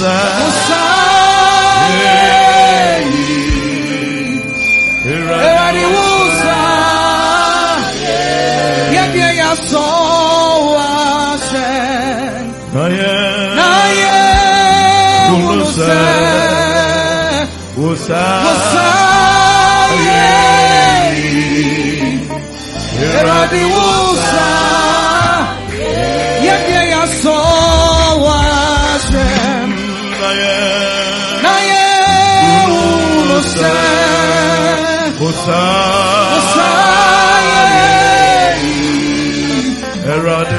Wosa. Eradi wusa. Yebye ya so wase. Na ye unuse. Wosa. Wosa. Wusa. Erade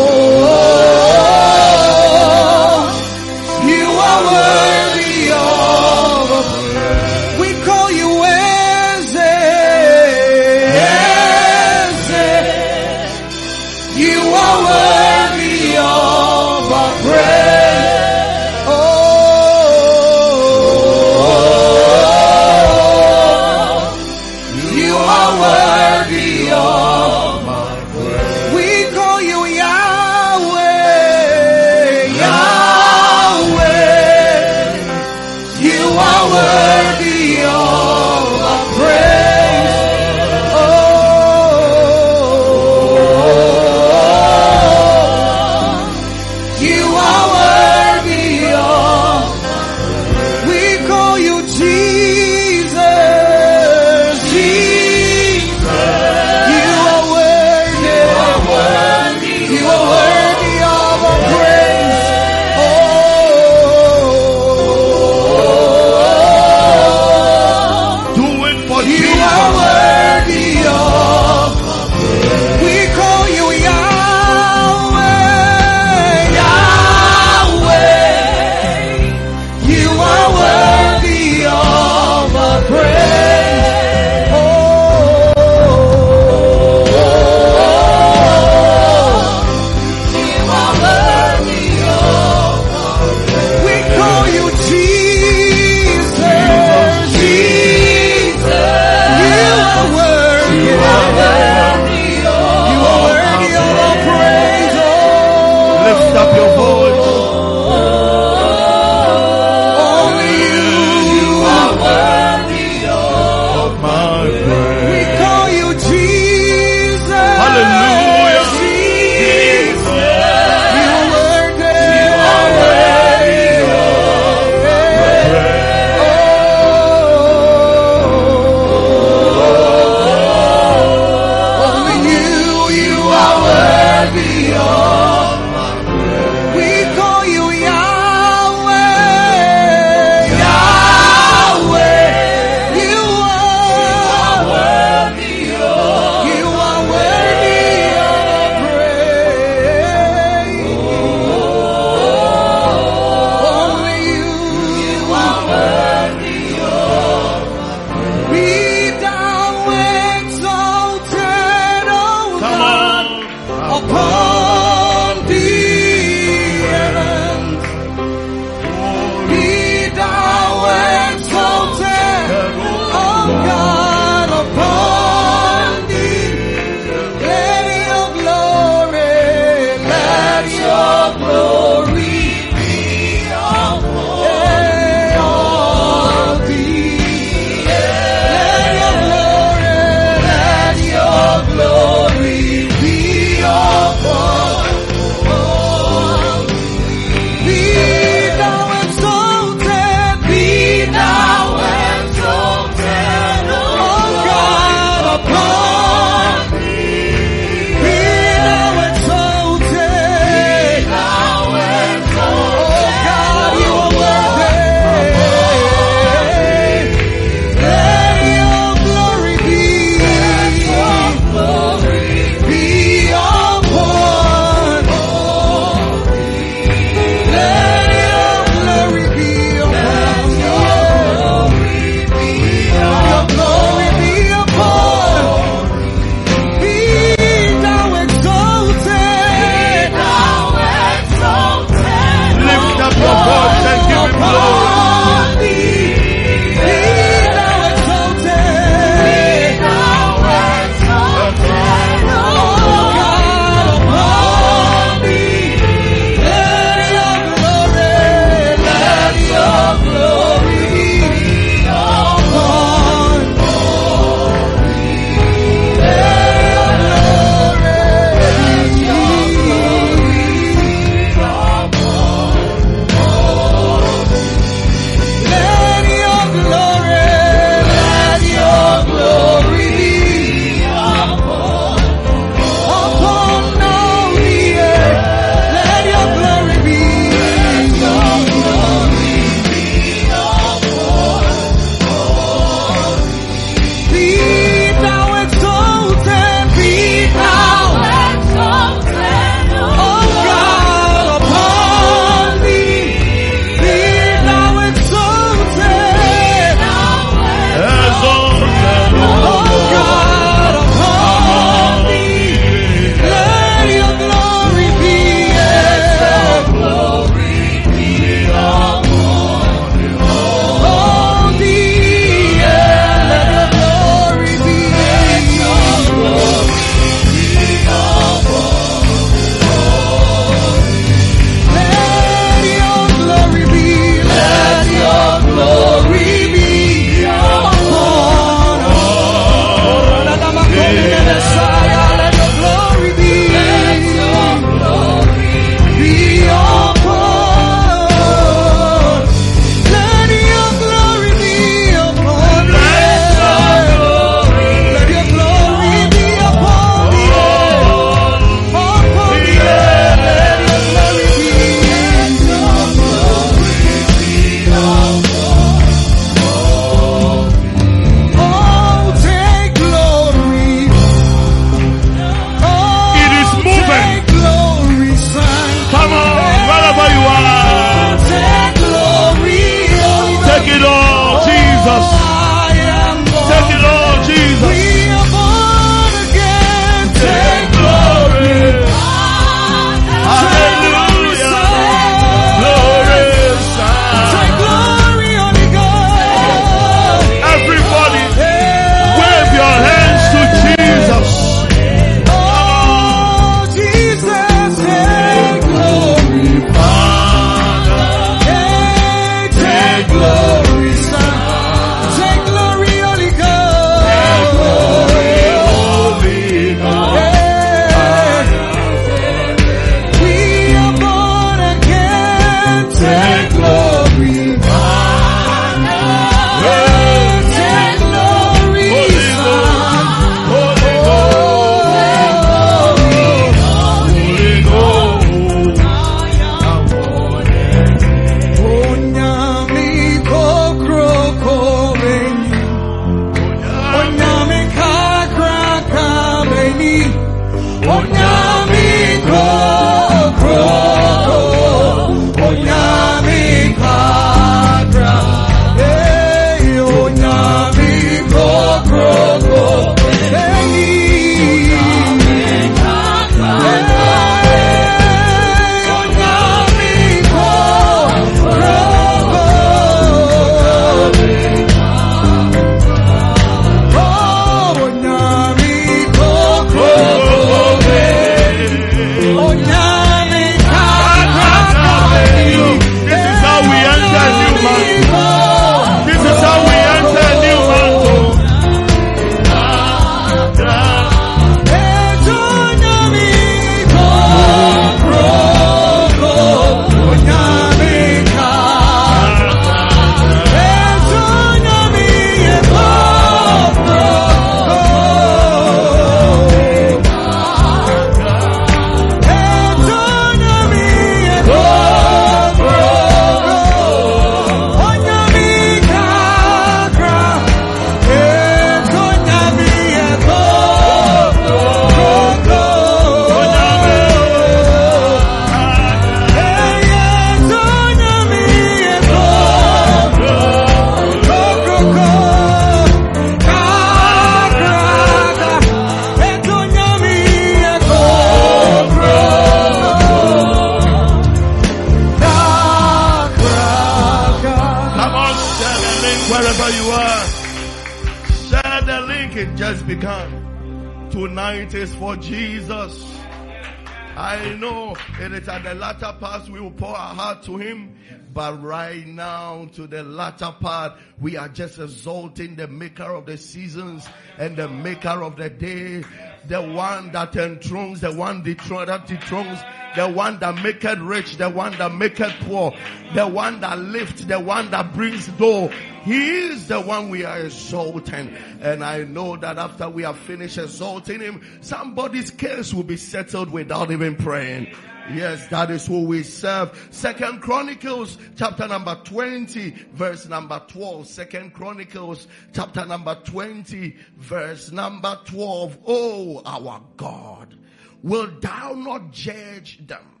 just exalting the maker of the seasons and the maker of the day, the one that enthrones, the one dethrone, that dethrones, the one that maketh rich, the one that maketh poor, the one that lifts, the one that brings low. He is the one we are exalting. And I know that after we have finished exalting him, somebody's case will be settled without even praying. Yes, that is who we serve. Second Chronicles chapter number 20 verse number 12. Second Chronicles chapter number 20 verse number 12. Oh, our God, will thou not judge them?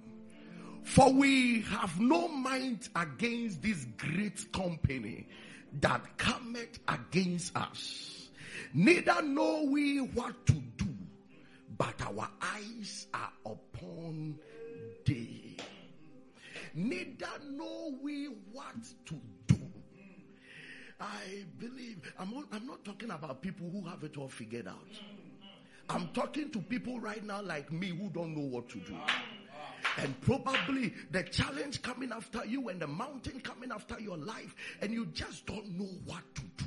For we have no mind against this great company that cometh against us. Neither know we what to do, but our eyes are upon thee. Neither know we what to do. I believe, I'm not, I'm not talking about people who have it all figured out. I'm talking to people right now like me who don't know what to do. And probably the challenge coming after you and the mountain coming after your life, and you just don't know what to do.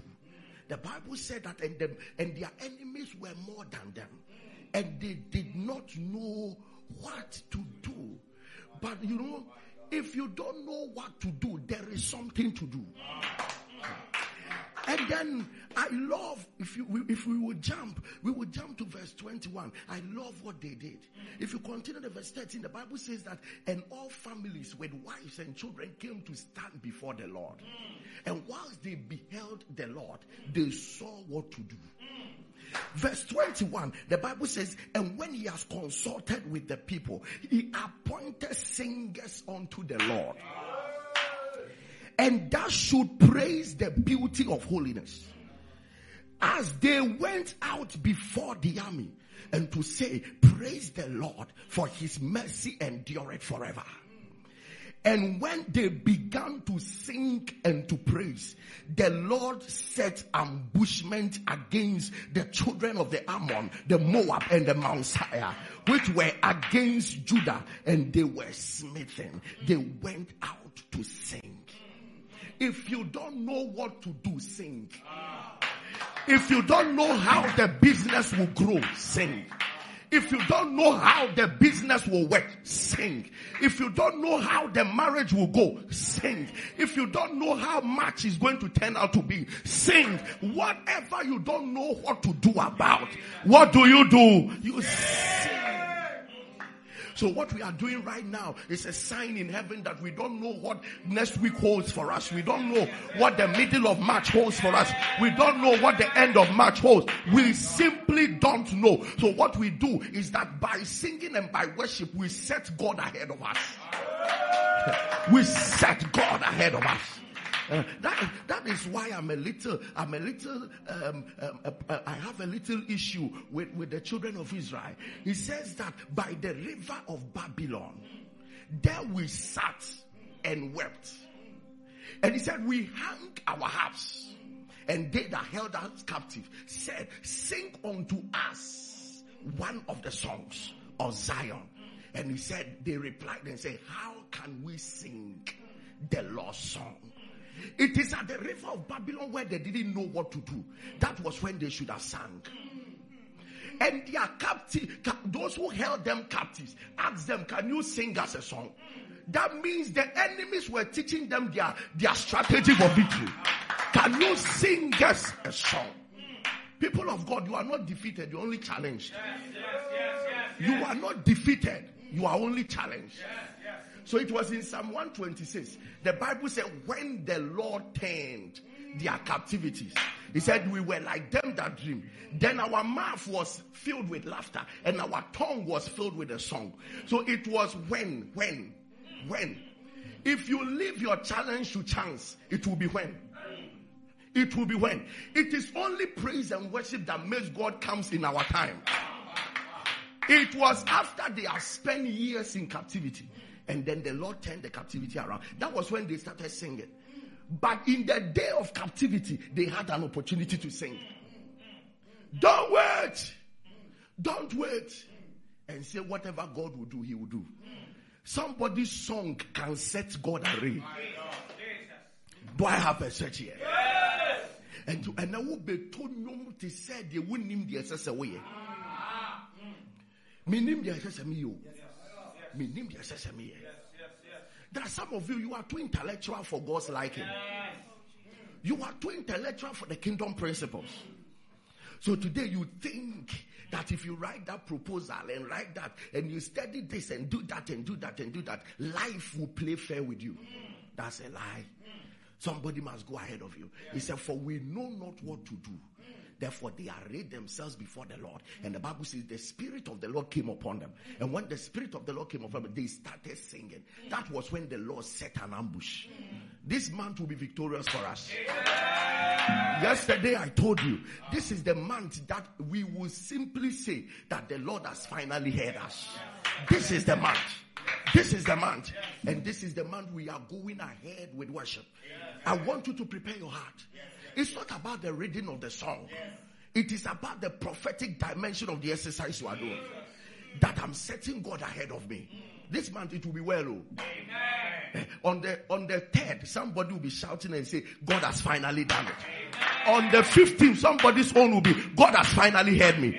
The Bible said that and them and their enemies were more than them. And they did not know what to do. But you know, if you don't know what to do, there is something to do. And then I love if you if we would jump, we would jump to verse 21. I love what they did. If you continue the verse 13, the Bible says that and all families with wives and children came to stand before the Lord. And whilst they beheld the Lord, they saw what to do. Verse 21, the Bible says, and when he has consulted with the people, he appointed singers unto the Lord. And that should praise the beauty of holiness. As they went out before the army and to say, praise the Lord for his mercy endureth forever. And when they began to sing and to praise, the Lord set ambushment against the children of the Ammon, the Moab and the Mount Seir, which were against Judah and they were smitten. They went out to sing. If you don't know what to do, sing. If you don't know how the business will grow, sing. If you don't know how the business will work, sing. If you don't know how the marriage will go, sing. If you don't know how much is going to turn out to be, sing. Whatever you don't know what to do about, what do you do? You sing. So what we are doing right now is a sign in heaven that we don't know what next week holds for us. We don't know what the middle of March holds for us. We don't know what the end of March holds. We simply don't know. So what we do is that by singing and by worship, we set God ahead of us. We set God ahead of us. Uh, that, that is why I'm a little, I'm a little, um, um, uh, uh, I have a little issue with, with the children of Israel. He says that by the river of Babylon, there we sat and wept. And he said, we hung our harps and they that held us captive said, sing unto us one of the songs of Zion. And he said, they replied and said, how can we sing the lost song? It is at the river of Babylon where they didn't know what to do. That was when they should have sung. And their captive, those who held them captives, asked them, Can you sing us a song? That means the enemies were teaching them their, their strategy for victory. Can you sing us a song? People of God, you are not defeated, you're only challenged. Yes, yes, yes, you are not defeated, you are only challenged. So it was in Psalm 126. The Bible said, when the Lord turned their captivities, he said, we were like them that dream. Then our mouth was filled with laughter and our tongue was filled with a song. So it was when, when, when. If you leave your challenge to chance, it will be when. It will be when. It is only praise and worship that makes God comes in our time. It was after they have spent years in captivity and then the Lord turned the captivity around. That was when they started singing. But in the day of captivity, they had an opportunity to sing. Don't wait. Don't wait. And say whatever God will do, He will do. Somebody's song can set God array. Do I have a church here? And and I will be told to say they wouldn't name the assessor way. Ah. Me name the assessor me you. There are some of you, you are too intellectual for God's liking. You are too intellectual for the kingdom principles. So today you think that if you write that proposal and write that and you study this and do that and do that and do that, life will play fair with you. That's a lie. Somebody must go ahead of you. He said, For we know not what to do. Therefore, they arrayed themselves before the Lord. And the Bible says the Spirit of the Lord came upon them. And when the Spirit of the Lord came upon them, they started singing. That was when the Lord set an ambush. This month will be victorious for us. Yesterday I told you, this is the month that we will simply say that the Lord has finally heard us. This is the month. This is the month. And this is the month we are going ahead with worship. I want you to prepare your heart. It's not about the reading of the song. It is about the prophetic dimension of the exercise you are doing. That I'm setting God ahead of me. This month it will be well. Oh. On the on the third, somebody will be shouting and say, God has finally done it. On the 15th, somebody's phone will be, God has finally heard me.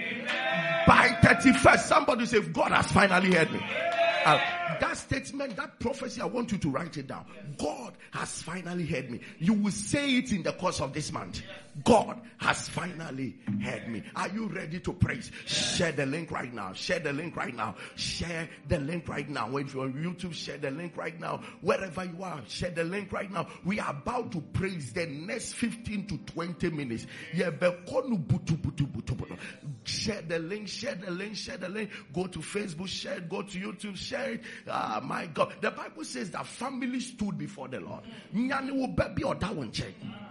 By 31st, somebody say, God has finally heard me. Uh, that statement, that prophecy, I want you to write it down. God has finally heard me. You will say it in the course of this month. God has finally heard me. Are you ready to praise? Share the link right now. Share the link right now. Share the link right now. If you're on YouTube, share the link right now. Wherever you are, share the link right now. We are about to praise the next 15 to 20 minutes. Share the link, share the link, share the link. Go to Facebook, share it. Go to YouTube, share it. Ah, my God. The Bible says that family stood before the Lord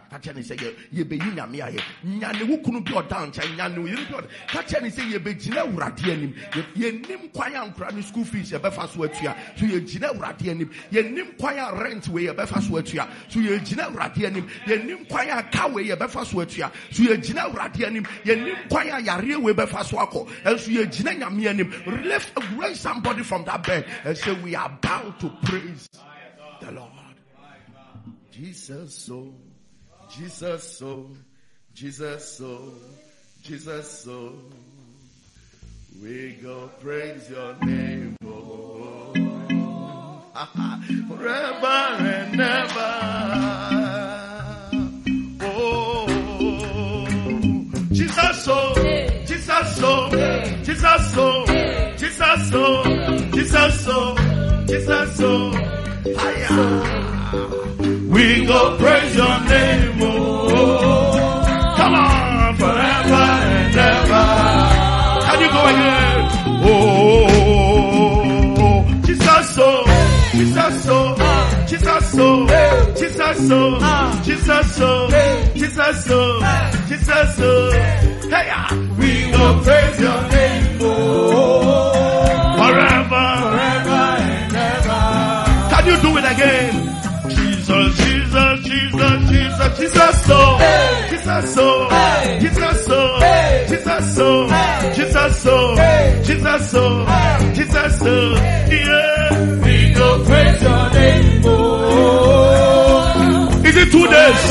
kakyɛ ne sɛ yɛbɛyi nyame ayɛ. Nyane wo kunu bi ɔda nkyɛn nyane wo yere bi ɔda kakyɛ ne sɛ yɛbɛgyina awurade anim. Yɛnim kwan a nkora no school fees yɛbɛfa so atua. So yɛgyina awurade anim. Yɛnim kwan a rent wei yɛbɛfa so atua. So yɛgyina awurade anim. Yɛnim kwan a car wei yɛbɛfa so atua. So yɛgyina awurade anim. Yɛnim kwan a yareɛ wei bɛfa so akɔ. Ɛnso yɛgyina nyame anim. Lift raise somebody from that bed and say we are bound to praise the Lord. Jesus so Jesus so, Jesus so, Jesus so. We go praise your name, oh, forever and ever. Oh, Jesus so, Jesus so, Jesus so, Jesus so, Jesus so, Jesus so, higher. We go praise your name, oh. Come on, forever and ever. Can you go again? Oh, Jesus so, Jesus so, Jesus so, Jesus so, Jesus so, Jesus so, Jesus so. Hey, ah. we go praise your name, oh. Jesus, so, Jesus, so, Jesus, so, Jesus, so, Jesus, so, Jesus, so, Jesus, so, yeah. We go praise your name, oh. Is it two days?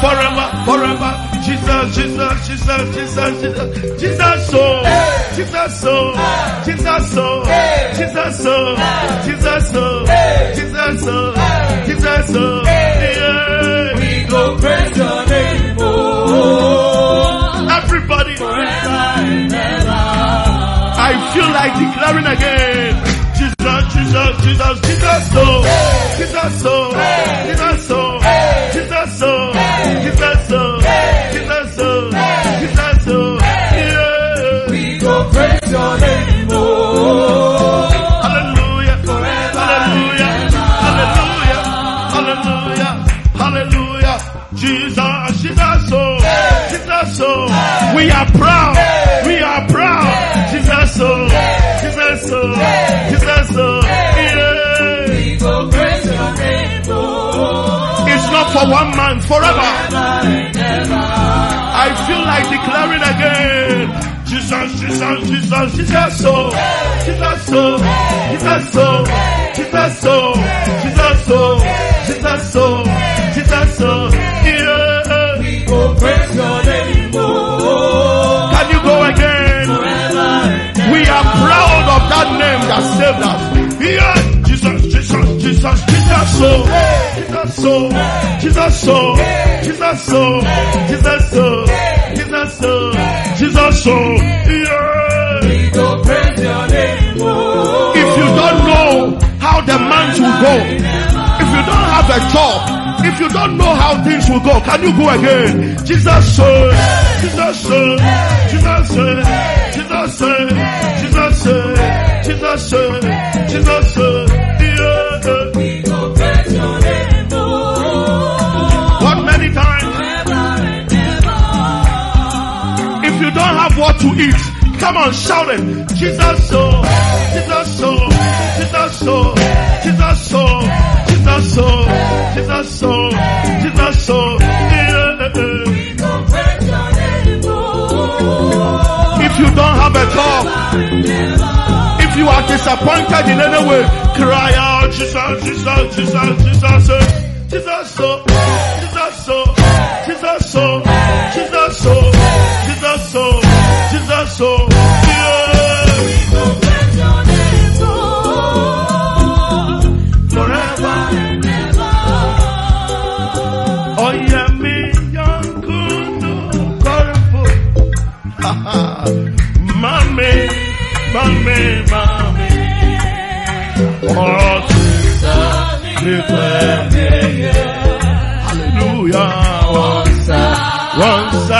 Forever, forever. Jesus, Jesus, Jesus, Jesus, Jesus, Jesus, so, Jesus, so, Jesus, so, Jesus, so, Jesus, so, Jesus, so, Jesus, so, yeah. We go praise your name, oh. Everybody. I feel like declaring again. Jesus, Jesus, Jesus, Jesus, so, Jesus, so, Jesus, so, for one man, forever. Forever and ever. I feel like declaring again. Jesus, Jesus, Jesus, Jesus, so, Jesus, so, Jesus, so, Jesus, so, Jesus, so, Jesus, so, Jesus, so, yeah. We go praise your name, oh. Can you go again? We are proud of that name that saved us. Yeah. Jesus, Jesus, Jesus, Jesus, so, Jesus, so, Jesus, so, Jesus, so, Jesus, so, Jesus, so, Jesus, so, yeah. We go praise your name, oh. If you don't know how the month will go, if you don't have a job, if you don't know how things will go, can you go again? Jesus said, Jesus said, Jesus said, Jesus said, Jesus said, Jesus said, Jesus said, to eat, come on, shout it. Jesus so, Jesus so, Jesus so, Jesus so, Jesus so, Jesus so, Jesus so. Oh. If you don't have a job, if you are disappointed in any way, cry out, Jesus, Jesus, Jesus, Jesus, eh. Jesus Jesus Jesus so, Jesus Oh, Jesus, Hallelujah. Once, once,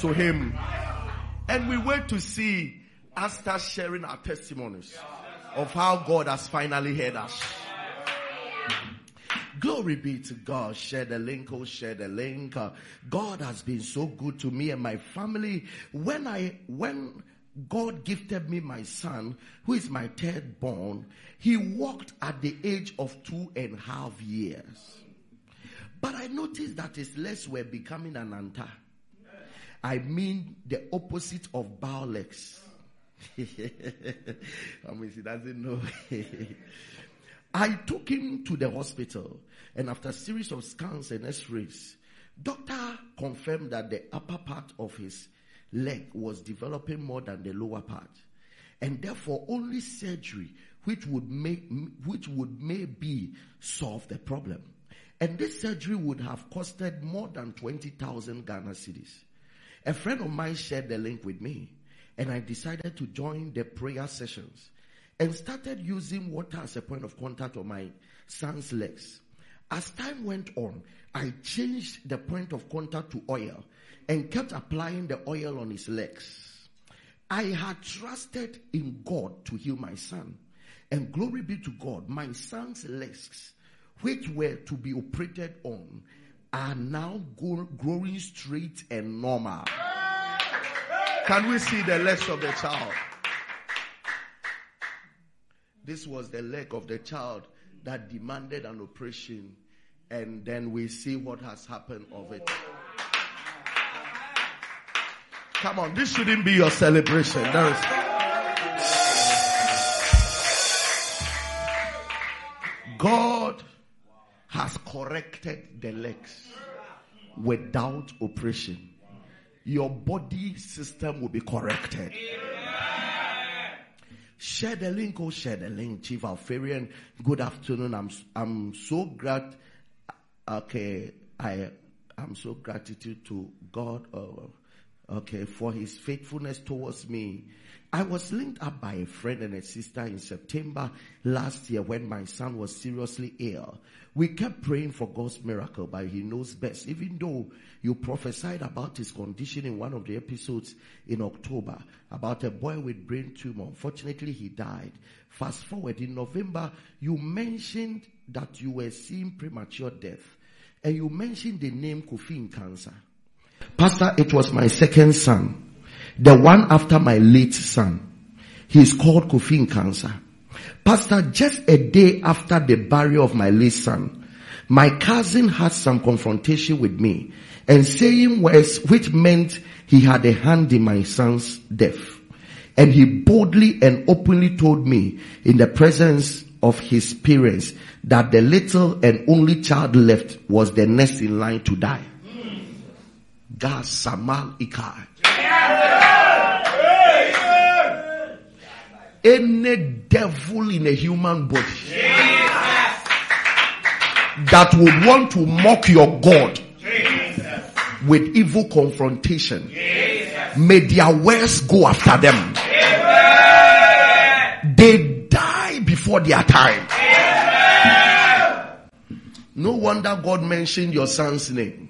to him. And we wait to see us start sharing our testimonies of how God has finally heard us. Glory be to God. Share the link. Oh, share the link. Uh, God has been so good to me and my family. When I, when God gifted me my son, who is my third born, he walked at the age of two and a half years. But I noticed that his legs were becoming an anta. I mean the opposite of bow legs. I mean, he doesn't know. I took him to the hospital and after a series of scans and x-rays, doctor confirmed that the upper part of his leg was developing more than the lower part. And therefore only surgery which would make, which would maybe solve the problem. And this surgery would have costed more than 20,000 Ghana cedis. A friend of mine shared the link with me and I decided to join the prayer sessions and started using water as a point of contact on my son's legs. As time went on, I changed the point of contact to oil and kept applying the oil on his legs. I had trusted in God to heal my son. And glory be to God, my son's legs, which were to be operated on, are now go- growing straight and normal. Can we see the legs of the child? This was the leg of the child that demanded an operation, and then we see what has happened of it. Come on, this shouldn't be your celebration. There is. God has corrected the legs without operation. Your body system will be corrected. Share the link, oh, share the link, Chief Alfarian. Good afternoon. I'm, I'm so glad. Okay, I, I'm so gratitude to God. Uh, okay, for his faithfulness towards me. I was linked up by a friend and a sister in September last year when my son was seriously ill. We kept praying for God's miracle, but he knows best. Even though you prophesied about his condition in one of the episodes in October about a boy with brain tumor. Unfortunately, he died. Fast forward in November, you mentioned that you were seeing premature death and you mentioned the name Kofi Nkansah. Pastor, it was my second son, the one after my late son. He is called Kofi Nkansah. Pastor, just a day after the burial of my late son, my cousin had some confrontation with me and saying words which meant he had a hand in my son's death. And he boldly and openly told me in the presence of his parents that the little and only child left was the next in line to die. God Samal Ikai. Any devil in a human body that would want to mock your God with evil confrontation, may their words go after them. They die before their time. No wonder God mentioned your son's name.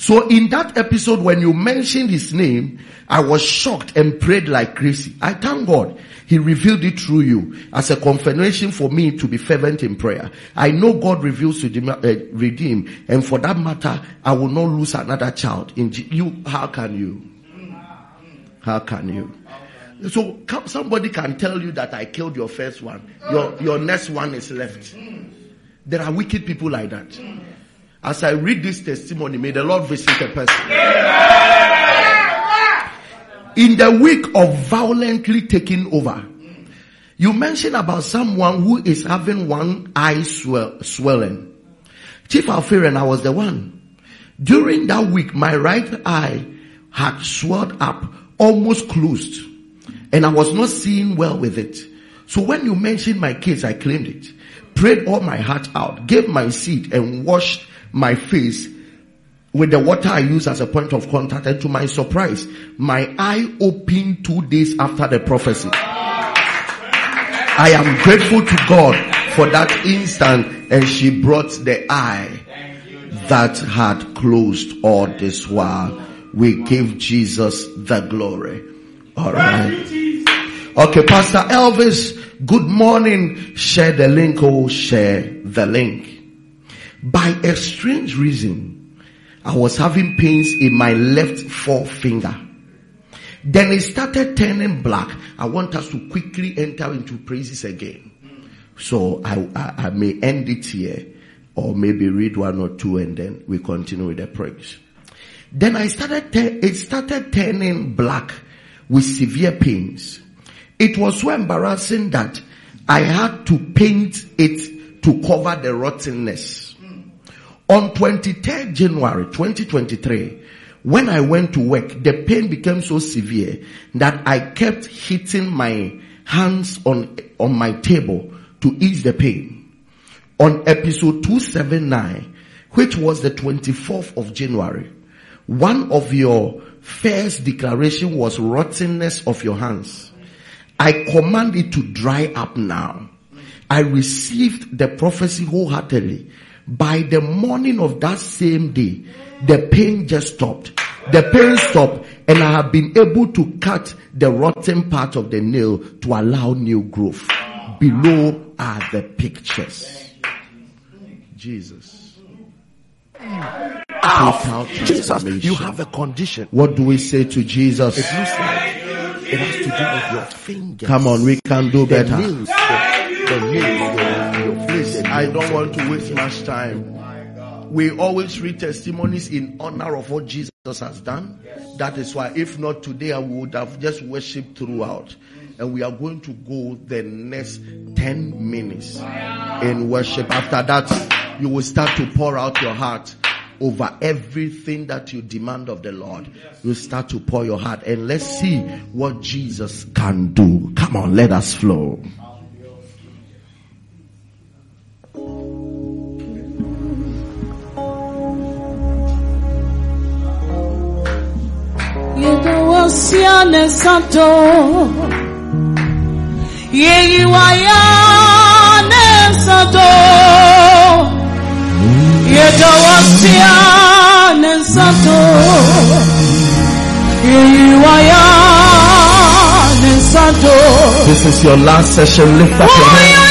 So in that episode, when you mentioned his name, I was shocked and prayed like crazy. I thank God he revealed it through you as a confirmation for me to be fervent in prayer. I know God reveals to uh, redeem, and for that matter, I will not lose another child. In G- you, how can you? How can you? So somebody can tell you that I killed your first one. Your your next one is left. There are wicked people like that. As I read this testimony, may the Lord visit a person. In the week of violently taking over, you mentioned about someone who is having one eye swell, swelling. Chief Alfarian, I was the one. During that week, my right eye had swelled up, almost closed, and I was not seeing well with it. So when you mentioned my case, I claimed it, prayed all my heart out, gave my seed and washed my face with the water I use as a point of contact and to my surprise, my eye opened two days after the prophecy. I am grateful to God for that instant and she brought the eye that had closed all this while. We give Jesus the glory. Alright. Okay, Pastor Elvis, good morning. Share the link. Oh, share the link. By a strange reason, I was having pains in my left forefinger. Then it started turning black. I want us to quickly enter into praises again. So I, I, I may end it here or maybe read one or two and then we continue with the praise. Then I started, it started turning black with severe pains. It was so embarrassing that I had to paint it to cover the rottenness. On 23rd January 2023, When I went to work, the pain became so severe that I kept hitting my hands on, on my table to ease the pain. On episode 279, which was the 24th of January, one of your first declaration was rottenness of your hands. I command it to dry up now. I received the prophecy wholeheartedly. By the morning of that same day, the pain just stopped. The pain stopped and I have been able to cut the rotten part of the nail to allow new growth. Below are the pictures. Jesus. Ah, Total Jesus, you have a condition. What do we say to Jesus? It looks like it has to do with your fingers. Come on, we can do the better. nails, the, the nails, I don't want to waste much time. We always read testimonies in honor of what Jesus has done. That is why, if not today, I would have just worshipped throughout. And we are going to go the next 10 minutes in worship. After that, you will start to pour out your heart over everything that you demand of the Lord. You start to pour your heart and let's see what Jesus can do. Come on, let us flow. Yedawasiane santo Yeyiwayane santo Yedawasiane santo Yeyiwayane santo This is your last session. Lift up your hand.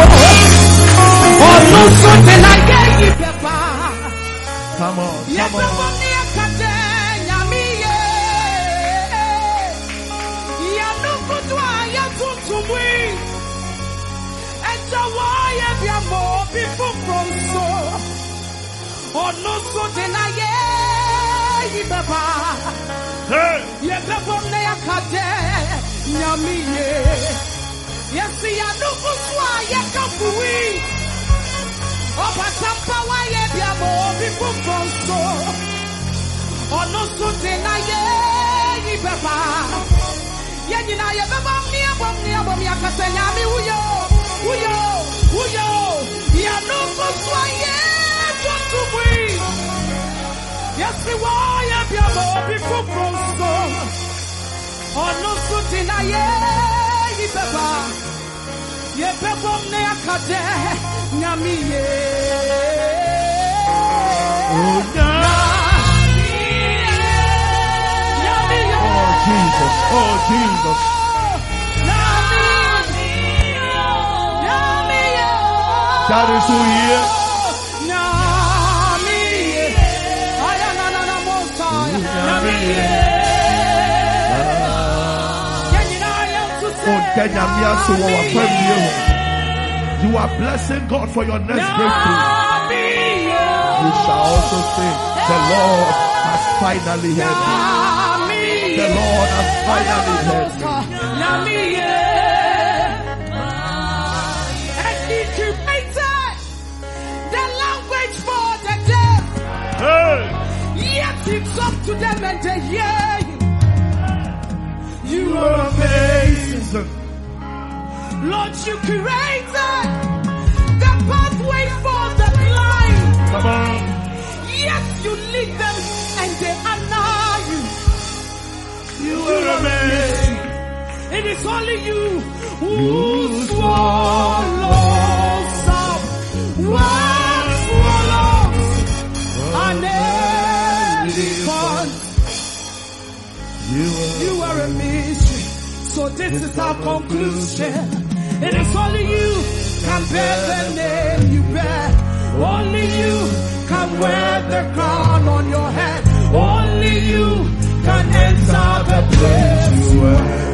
ọ̀sọ̀ ọ̀nà sóde láyé yìí bẹ̀bà. Come on, come on. ní ẹ̀kẹ́tẹ́ nyàmí yé. Ìyànú kutu ayé tuntun wí. Ẹja wáyé bí àmọ́ bí fúnfún ọ̀sọ̀ ọ̀nà sóde láyé yìí bẹ̀bà. Hey! yɛbɛbɔm na yɛakadɛ nyame ye yɛse yɛadofo so a yɛka fuwi ɔbatampa woayɛ biama obi foforɔ nso ɔno so de na nyinaa yɛbɛbɔm ne yɛbɔm ne yɛbɔm yɛakasɛ nyame woyɛ woyɛ woyɛ yɛadofo so a yɛdɔtomui yɛse woayɛ obi foforɔ nso ɔno so de na yɛyi bɛba yɛbɛbɔm ne yɛaka dɛ nyame ye Nyame ye. Oh, Jesus. Oh, Jesus. Nyame ye. Nyame ye. That is who he is. Nyame ye. Aya na na mosa. Nyame you. You are blessing God for your next breakthrough. You shall also say, the Lord has finally heard me. The Lord has finally heard me. And he created the language for the deaf. Hey! Yet he talked to them and they hear. You You are are amazing. Lord, you created the pathway for the blind. Come on. Yes, you lead them and they honor you. You, you are amazing. It is only you who swallows up what swallows an elephant. You are, you are a mystery. So this is our conclusion. It is only you can bear the name you bear. Only you can wear the crown on your head. Only you can enter the place you were.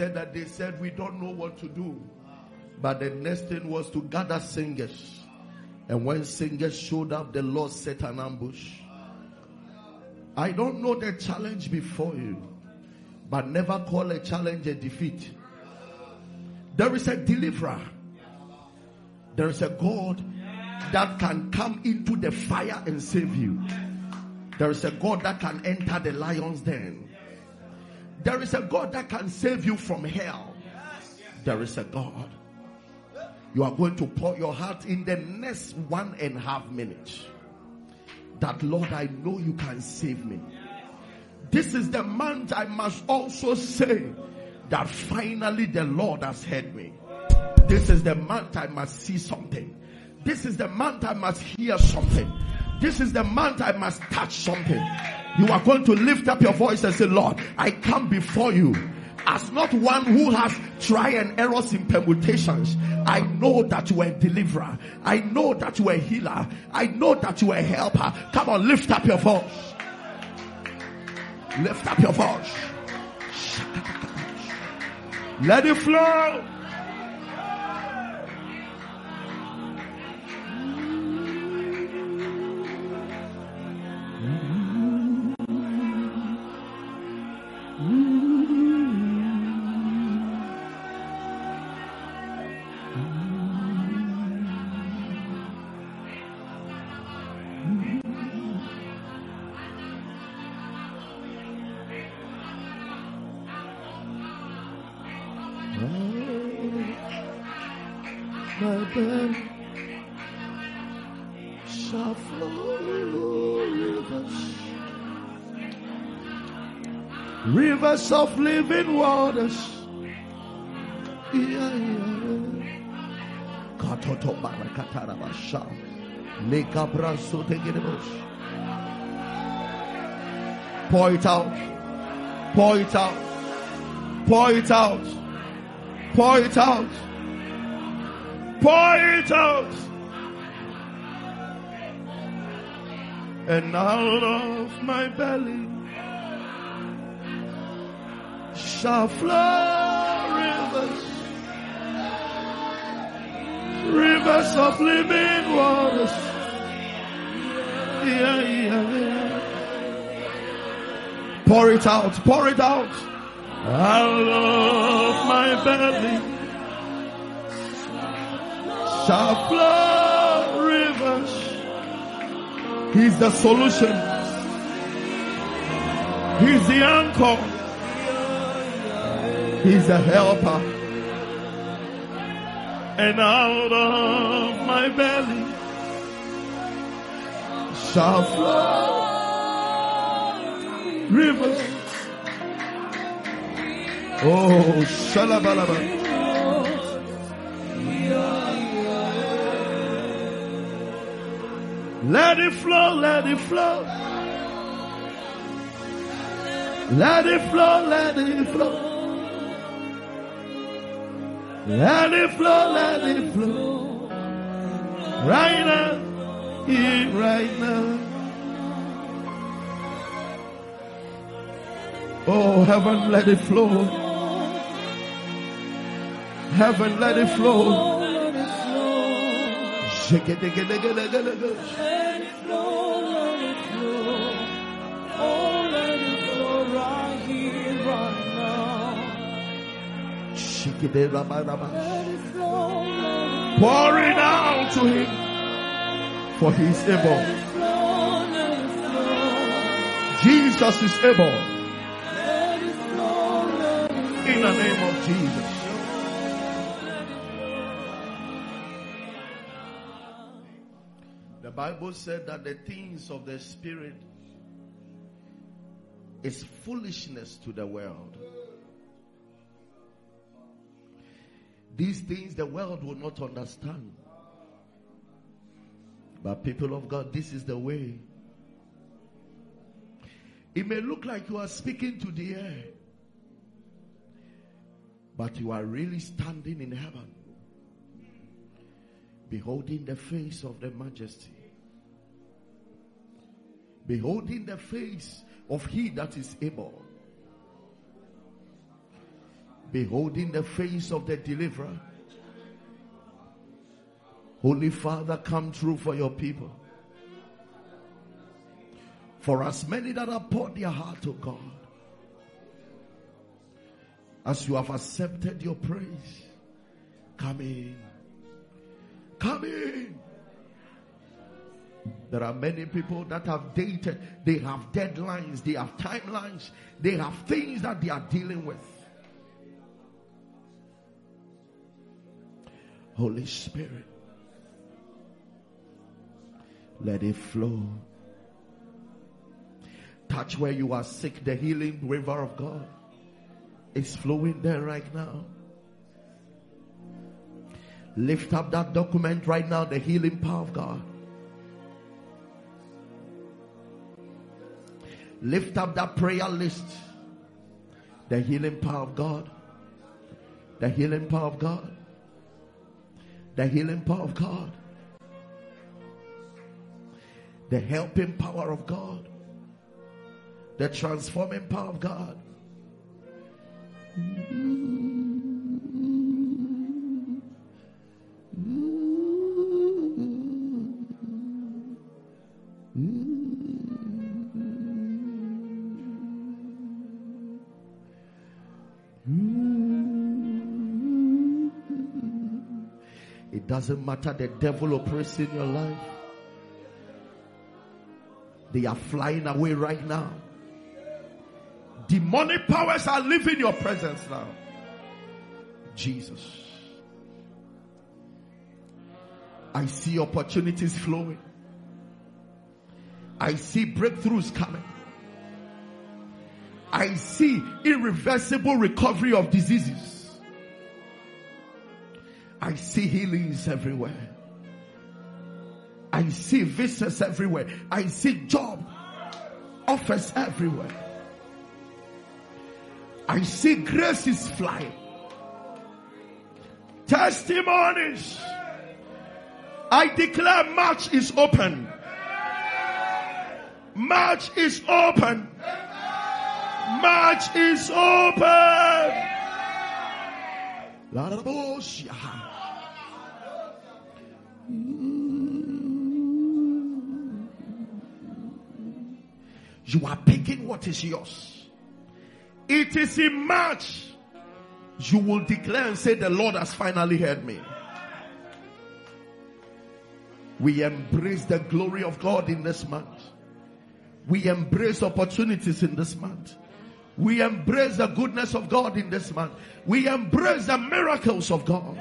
Said that they said, We don't know what to do. But the next thing was to gather singers. And when singers showed up, the Lord set an ambush. I don't know the challenge before you, but never call a challenge a defeat. There is a deliverer. There is a God that can come into the fire and save you. There is a God that can enter the lion's den. There is a God that can save you from hell. There is a God. You are going to pour your heart in the next one and a half minutes. That Lord, I know you can save me. This is the month I must also say that finally the Lord has heard me. This is the month I must see something. This is the month I must hear something. This is the month I must touch something. You are going to lift up your voice and say, Lord, I come before you as not one who has try and errors in permutations. I know that you are a deliverer. I know that you are a healer. I know that you are a helper. Come on, lift up your voice. Lift up your voice. Let it flow. Rivers of living waters. Yeah, yeah. Pour it out, pour it out, pour it out, pour it out. Pour it out. And out of my belly shall flow rivers, rivers of living waters. Yeah, yeah, yeah. Pour it out, pour it out. Out of my belly shall flow rivers. He's the solution. He's the anchor. He's a helper. And out of my belly shall flow rivers. Oh, shalabalaba. Let it flow, let it flow. Let it flow, let it flow. Let it flow, let it flow. Right now, here, right now. Oh, heaven, let it flow. Heaven, let it flow. Let it flow, let it flow. Oh, it out to him. For he is able. Jesus is able. In the name of Jesus. The Bible said that the things of the Spirit is foolishness to the world. These things the world will not understand. But people of God, this is the way. It may look like you are speaking to the air, but you are really standing in heaven, beholding the face of the majesty, beholding the face of he that is able, beholding the face of the deliverer. Holy Father, come true for your people. For as many that have poured their heart to God, as you have accepted your praise, come in. Come in. There are many people that have dated, they have deadlines, they have timelines, they have things that they are dealing with. Holy Spirit, let it flow. Touch where you are sick, the healing river of God is flowing there right now. Lift up that document right now, the healing power of God. Lift up that prayer list, the healing power of God. The healing power of God. The healing power of God. The helping power of God. The transforming power of God. It doesn't matter the devil operates in your life. They are flying away right now. Demonic powers are leaving your presence now. Jesus. I see opportunities flowing. I see breakthroughs coming. I see irreversible recovery of diseases. I see healings everywhere. I see visas everywhere. I see job offers everywhere. I see graces flying. Testimonies. I declare March is open. March is open. March is open. You are picking what is yours. It is in March. You will declare and say, The Lord has finally heard me. We embrace the glory of God in this month. We embrace opportunities in this month. We embrace the goodness of God in this month. We embrace the miracles of God.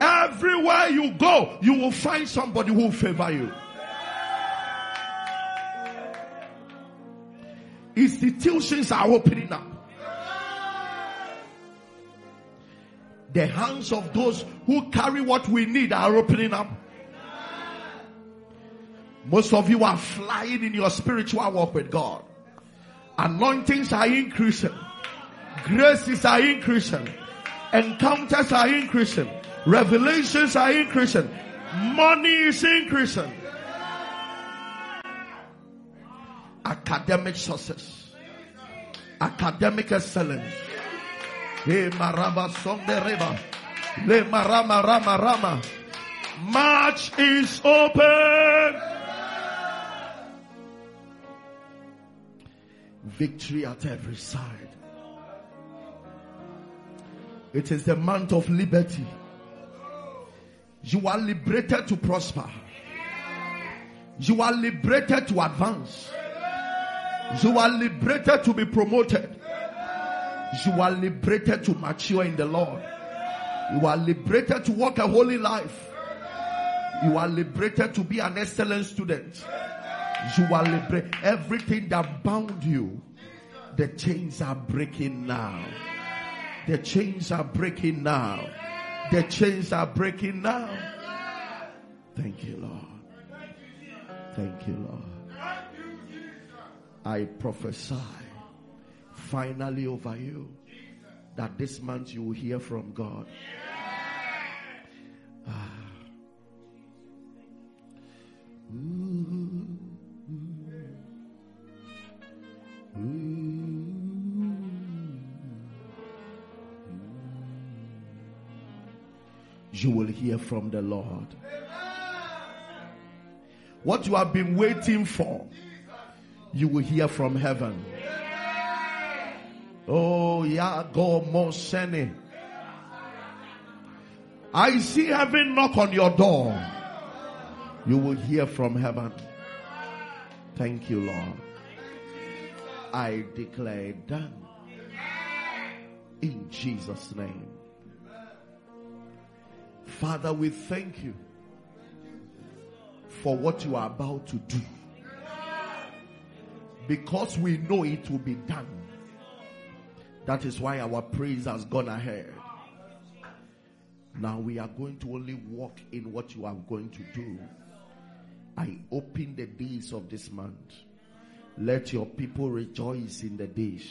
Everywhere you go, you will find somebody who will favor you. Institutions are opening up. The hands of those who carry what we need are opening up. Most of you are flying in your spiritual walk with God. Anointings are increasing. Graces are increasing. Encounters are increasing. Revelations are increasing. Money is increasing. Academic success. Academic excellence. Le the river. Le marama rama rama. March is open. Victory at every side. It is the month of liberty. You are liberated to prosper. You are liberated to advance. You are liberated to be promoted. You are liberated to mature in the Lord. You are liberated to walk a holy life. You are liberated to be an excellent student. You are liberated. Everything that bound you, the chains are breaking now. The chains are breaking now. The chains are breaking now. Thank you, Lord. Thank you, Lord. I prophesy finally over you that this month you will hear from God. Ah. You will hear from the Lord. What you have been waiting for, you will hear from heaven. Oh, yeah, go Mosene. I see heaven knock on your door. You will hear from heaven. Thank you, Lord. I declare done. In Jesus' name. Father, we thank you for what you are about to do. Because we know it will be done. That is why our praise has gone ahead. Now we are going to only walk in what you are going to do. I open the days of this month. Let your people rejoice in the days.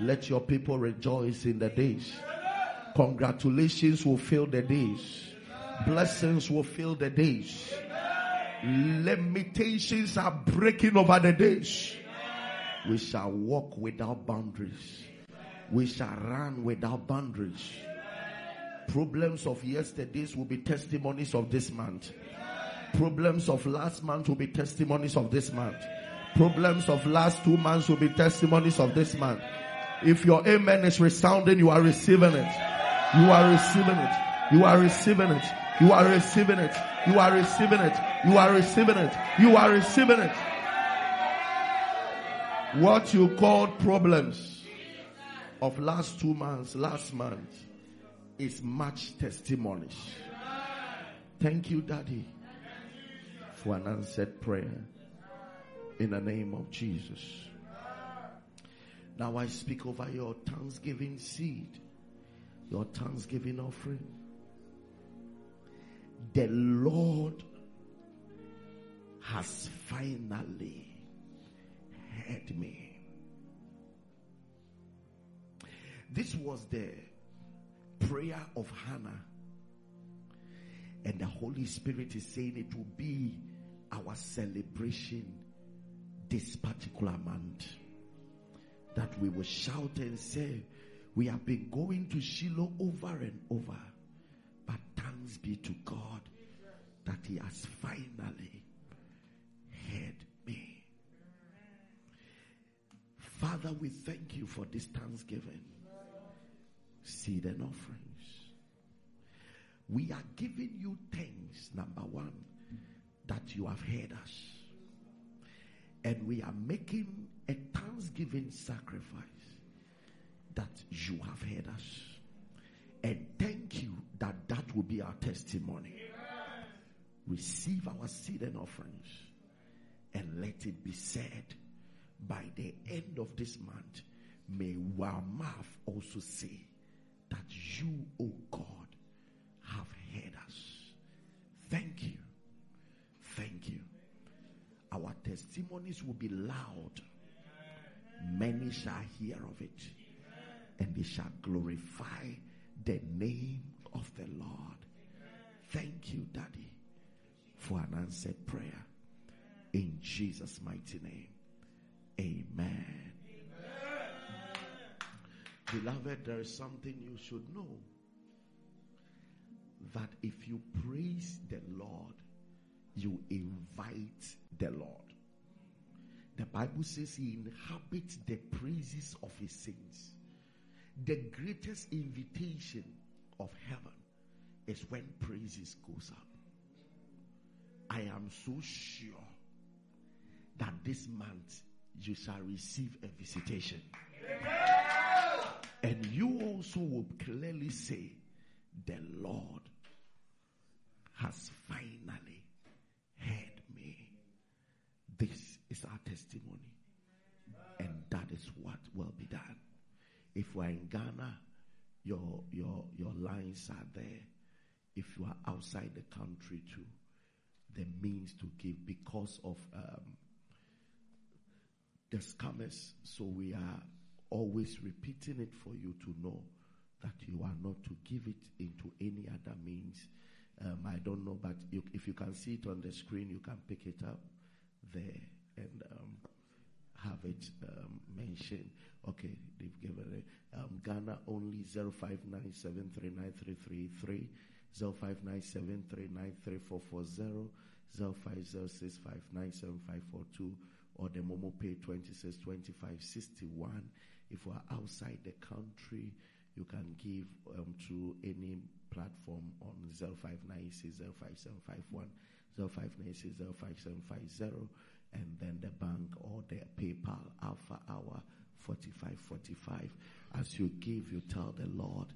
Let your people rejoice in the days. Congratulations will fill the days. Blessings will fill the days. Limitations are breaking over the days. We shall walk without boundaries. We shall run without boundaries. Problems of yesterdays will be testimonies of this month. Problems of last month will be testimonies of this month. Problems of last two months will be testimonies of this month. If your amen is resounding, you are receiving it. You are receiving it. You are receiving it. You are receiving it. You are receiving it. You are receiving it. You are receiving it. What you called problems of last two months, last month, is much testimonies. Thank you, Daddy, for an answered prayer in the name of Jesus. Now I speak over your thanksgiving seed, your thanksgiving offering. The Lord has finally heard me. This was the prayer of Hannah. And the Holy Spirit is saying it will be our celebration this particular month. That we will shout and say, We have been going to Shiloh over and over. Thanks be to God that He has finally heard me. Father, we thank you for this thanksgiving, seed and offerings. We are giving you thanks, number one, that you have heard us. And we are making a thanksgiving sacrifice that you have heard us. And thank you that that will be our testimony. Receive our seed and offerings and let it be said by the end of this month, may our mouth also say that you, O oh God, have heard us. Thank you. Thank you. Our testimonies will be loud. Many shall hear of it, and they shall glorify the name of the Lord. Thank you, Daddy, for an answered prayer. In Jesus' mighty name. Amen. Beloved, there is something you should know that if you praise the Lord, you invite the Lord. The Bible says he inhabits the praises of his saints. The greatest invitation of heaven is when praises goes up. I am so sure that this month you shall receive a visitation. And you also will clearly say, The Lord has finally heard me. This is our testimony. And that is what will be done. If we're in Ghana, your your your lines are there. If you are outside the country too, the means to give because of um, the scammers. So we are always repeating it for you to know that you are not to give it into any other means. Um, I don't know, but you, if you can see it on the screen, you can pick it up there and um, have it um, mentioned. Okay, they've given it. Um, Ghana only 0597393333, 0597393440, 0506597542, or the Momo Pay 262561. If we are outside the country, you can give um, to any platform on 0596057751, 0596057750, and then the bank or the PayPal Alpha Hour 4545. As you give, you tell the Lord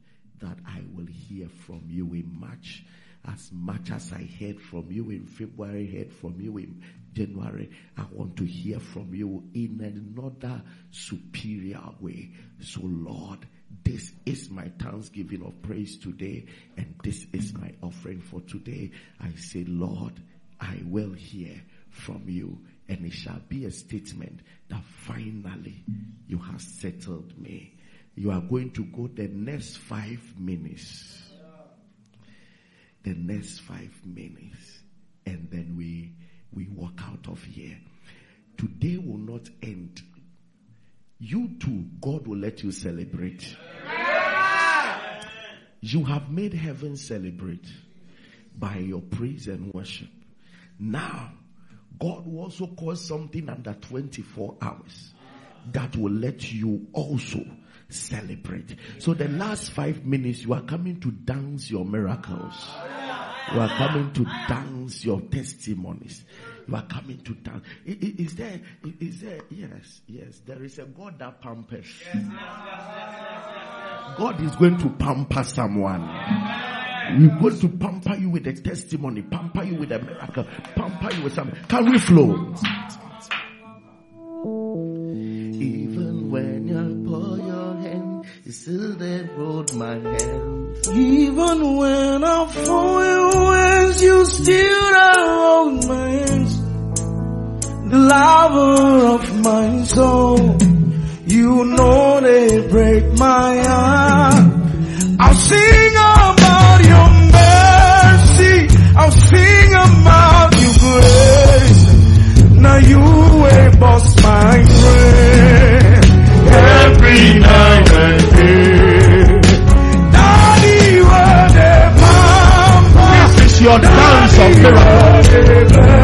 that I will hear from you in March. As much as I heard from you in February, heard from you in January, I want to hear from you in another superior way. So Lord, this is my thanksgiving of praise today, and this is my offering for today. I say, Lord, I will hear from you, and it shall be a statement that finally you have settled me. You are going to go the next five minutes. The next five minutes, and then we we walk out of here. Today will not end. You too, God will let you celebrate. You have made heaven celebrate by your praise and worship. Now, God will also cause something under 24 hours that will let you also celebrate. So the last five minutes, you are coming to dance your miracles. You are coming to dance your testimonies. You are coming to dance. Is there, is there, yes, yes, there is a God that pampers. God is going to pamper someone. We're going to pamper you with a testimony, pamper you with a miracle, pamper you with some. Can we flow? Even when you pour your hand, you still there hold my hand. Even when I fall your hands, you still hold my hands. The lover of my soul, you know they break my heart. I'll sing you will bust my brain every night and day. Daddy, where the mama. This is your dance of miracle.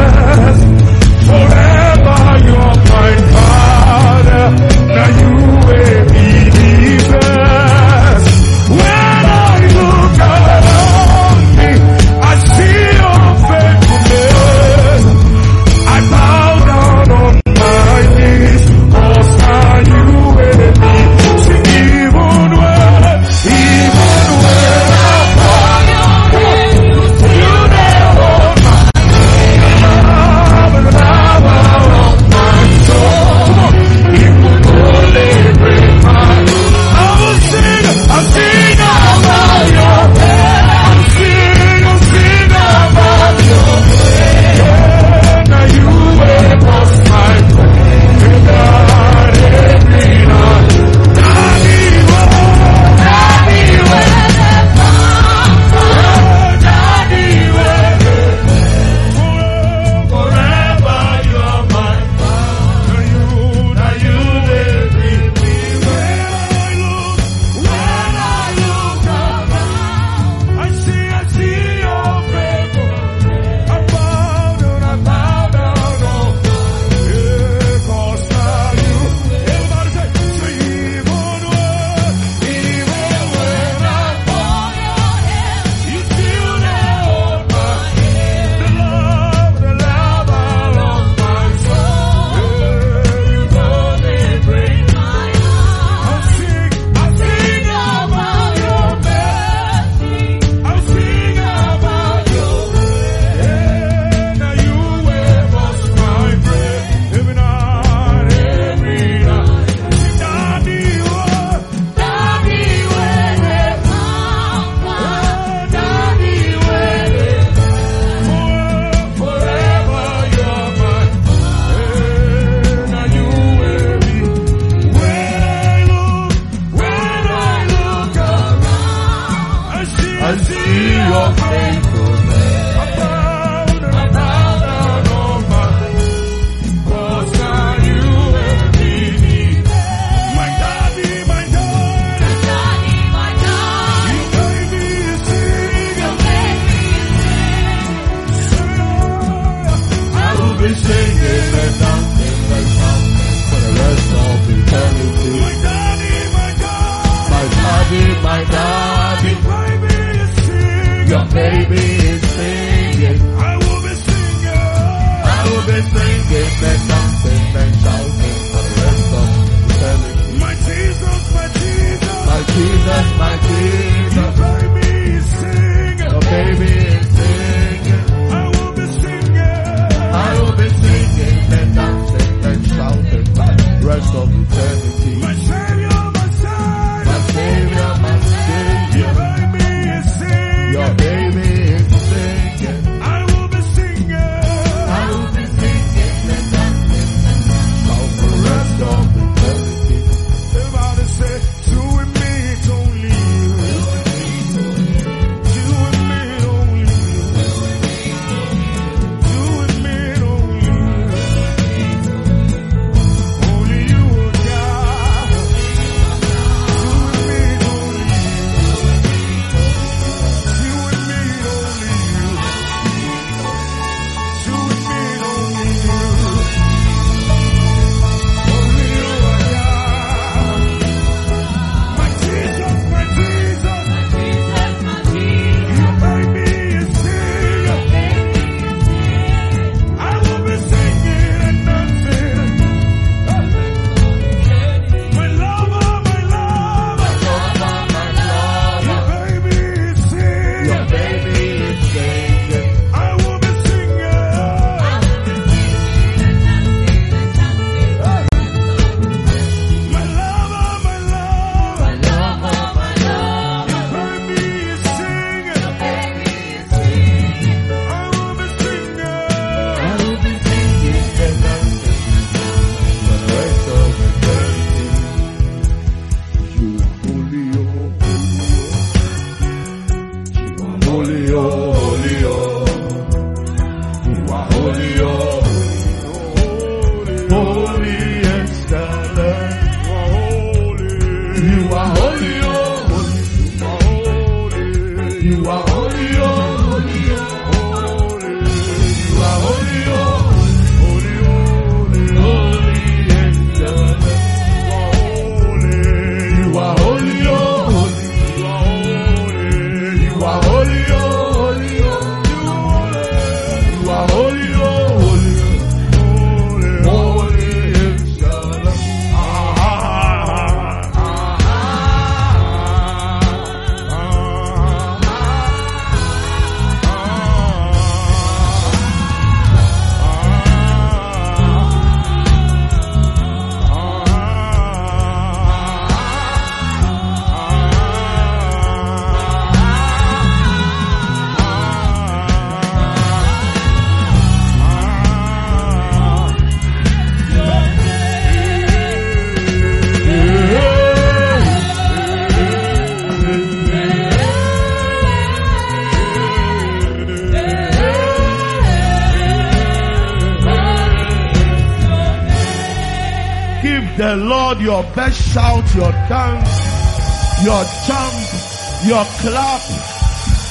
Your clap.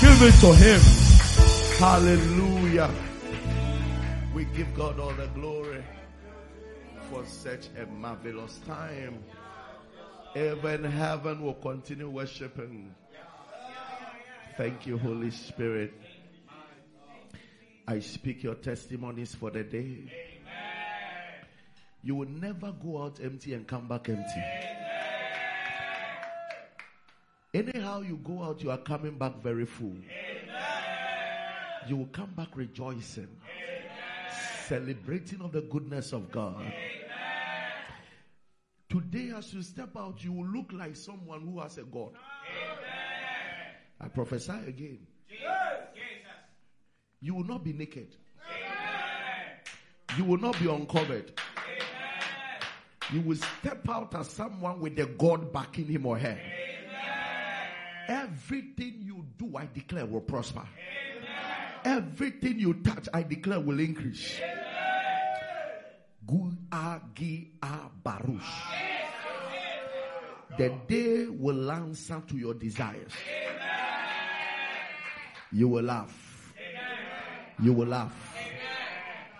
Give it to Him. Hallelujah. We give God all the glory for such a marvelous time. Even heaven will continue worshiping. Thank you, Holy Spirit. I speak your testimonies for the day. You will never go out empty and come back empty. Anyhow, you go out, you are coming back very full. You will come back rejoicing, celebrating of the goodness of God. Today, as you step out, you will look like someone who has a God. I prophesy again. You will not be naked. You will not be uncovered. You will step out as someone with a God backing him or her. Everything you do, I declare, will prosper. Everything you touch, I declare, will increase. Gu a gi a barush. The day will answer to your desires. You will laugh. You will laugh.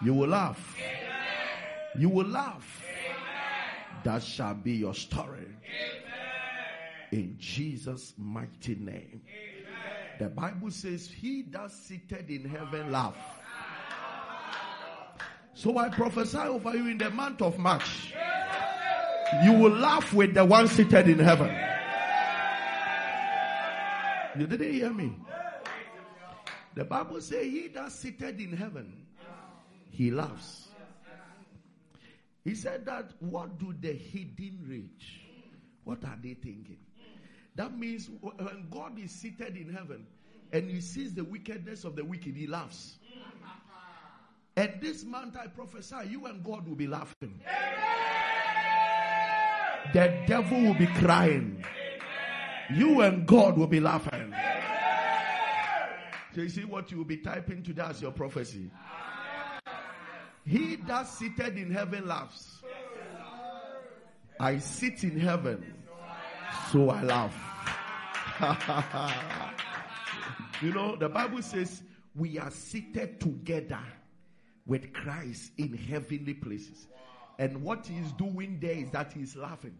You will laugh. You will laugh. That shall be your story. In Jesus' mighty name. The Bible says, He that seated in heaven laugh. So I prophesy over you in the month of March. You will laugh with the one seated in heaven. You didn't hear me. The Bible says, He that seated in heaven, he laughs. He said that what do the hidden reach? What are they thinking? That means when God is seated in heaven and he sees the wickedness of the wicked, he laughs. And this month I prophesy, you and God will be laughing. The devil will be crying. You and God will be laughing. So you see what you will be typing today as your prophecy. He that seated in heaven laughs. I sit in heaven, so I laugh. you know, the Bible says we are seated together with Christ in heavenly places. And what he is doing there is that he is laughing.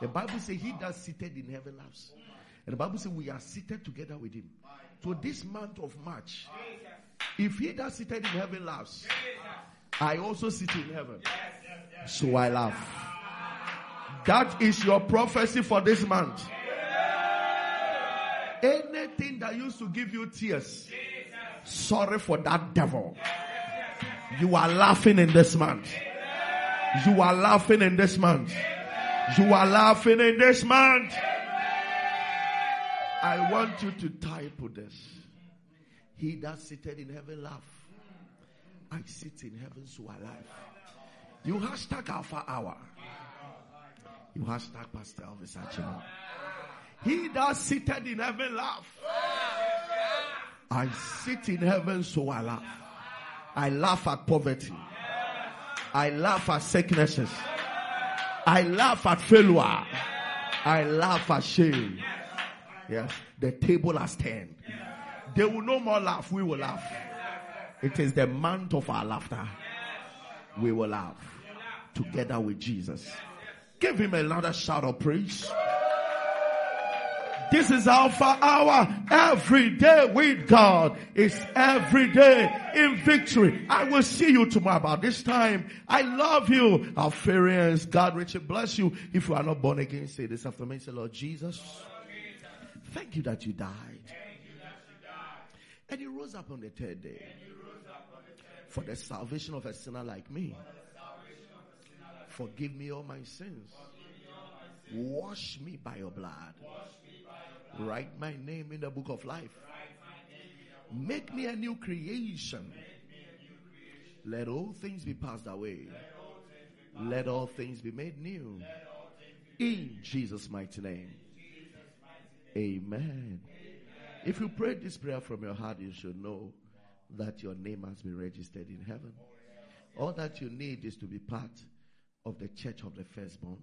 The Bible says he that seated in heaven laughs. And the Bible says we are seated together with him. So this month of March, if he that seated in heaven laughs, I also sit in heaven. So I laugh. That is your prophecy for this month. Anything that used to give you tears, sorry for that devil. You are laughing in this month. You are laughing in this month. You are laughing in this month. I want you to type this. He that seated in heaven laugh. I sit in heaven, so I laugh. You hashtag Alpha Hour. You hashtag Pastor Elvis. He that seated in heaven laugh. I sit in heaven, so I laugh. I laugh at poverty. I laugh at sicknesses. I laugh at failure. I laugh at shame. Yes, the table has turned. They will no more laugh. We will laugh. It is the month of our laughter. We will laugh together with Jesus. Give him another shout of praise. This is Alpha Hour. Every day with God is every day in victory. I will see you tomorrow about this time. I love you, Alpharians. God richly bless you. If you are not born again, say this after me. Say, Lord Jesus, thank you that you died. And you rose up on the third day for the salvation of a sinner like me. Forgive me all my sins. Wash me by your blood. Write my name in the book of life. Make me a new creation. Let all things be passed away. Let all things be made new. In Jesus' mighty name. Amen. If you prayed this prayer from your heart, you should know that your name has been registered in heaven. All that you need is to be part of the church of the firstborn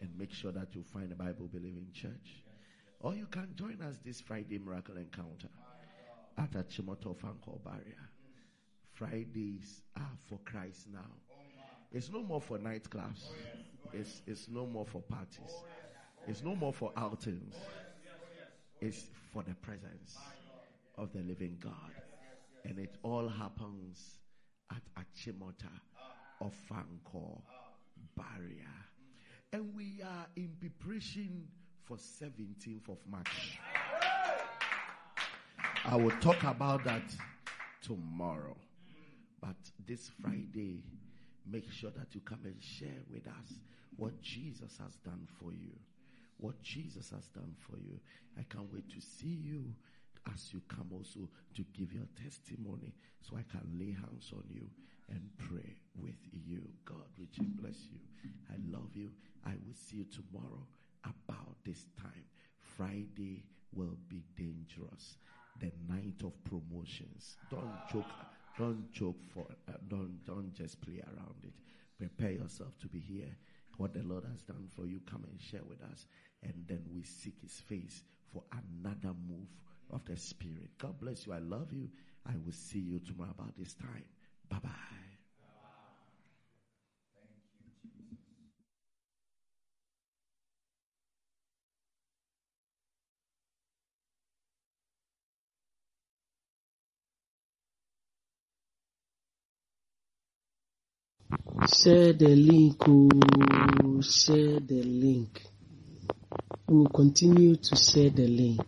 and make sure that you find a Bible believing church. Or you can join us this Friday miracle encounter at Achimota Fanko Barrier. Fridays are for Christ now. It's no more for nightclubs. It's, it's no more for parties. It's no more for outings. It's for the presence of the living God. And it all happens at Achimota of Fanko Barrier. And we are in preparation for 17th of March. I will talk about that tomorrow. But this Friday, make sure that you come and share with us what Jesus has done for you. What Jesus has done for you. I can't wait to see you as you come also to give your testimony so I can lay hands on you and pray with you. God richly bless you. I love you. I will see you tomorrow about this time. Friday will be dangerous. The night of promotions. Don't joke. Don't joke for. Uh, don't don't just play around it. Prepare yourself to be here. What the Lord has done for you, come and share with us, and then we seek His face for another move of the Spirit. God bless you. I love you. I will see you tomorrow about this time. Bye bye. Share the link, oh, share the link. We will continue to share the link.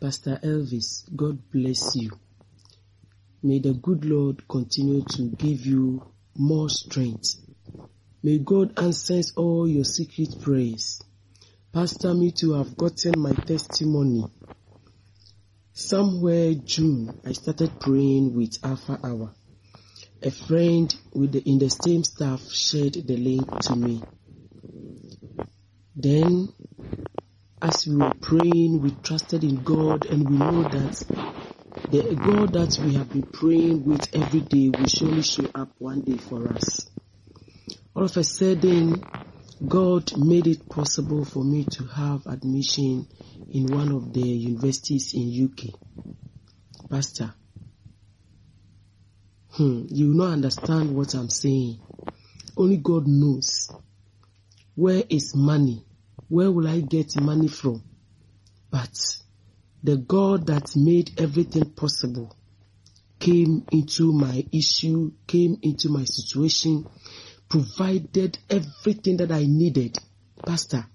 Pastor Elvis, God bless you. May the good Lord continue to give you more strength. May God answer all your secret prayers. Pastor, me too have gotten my testimony. Somewhere June, I started praying with Alpha Hour. A friend with the, in the same staff shared the link to me. Then, as we were praying, we trusted in God and we know that the God that we have been praying with every day will surely show up one day for us. All of a sudden, God made it possible for me to have admission in one of the universities in UK. Pastor, hmm, you will not understand what I'm saying. Only God knows. Where is money? Where will I get money from? But the God that made everything possible came into my issue, came into my situation, provided everything that I needed. Pastor,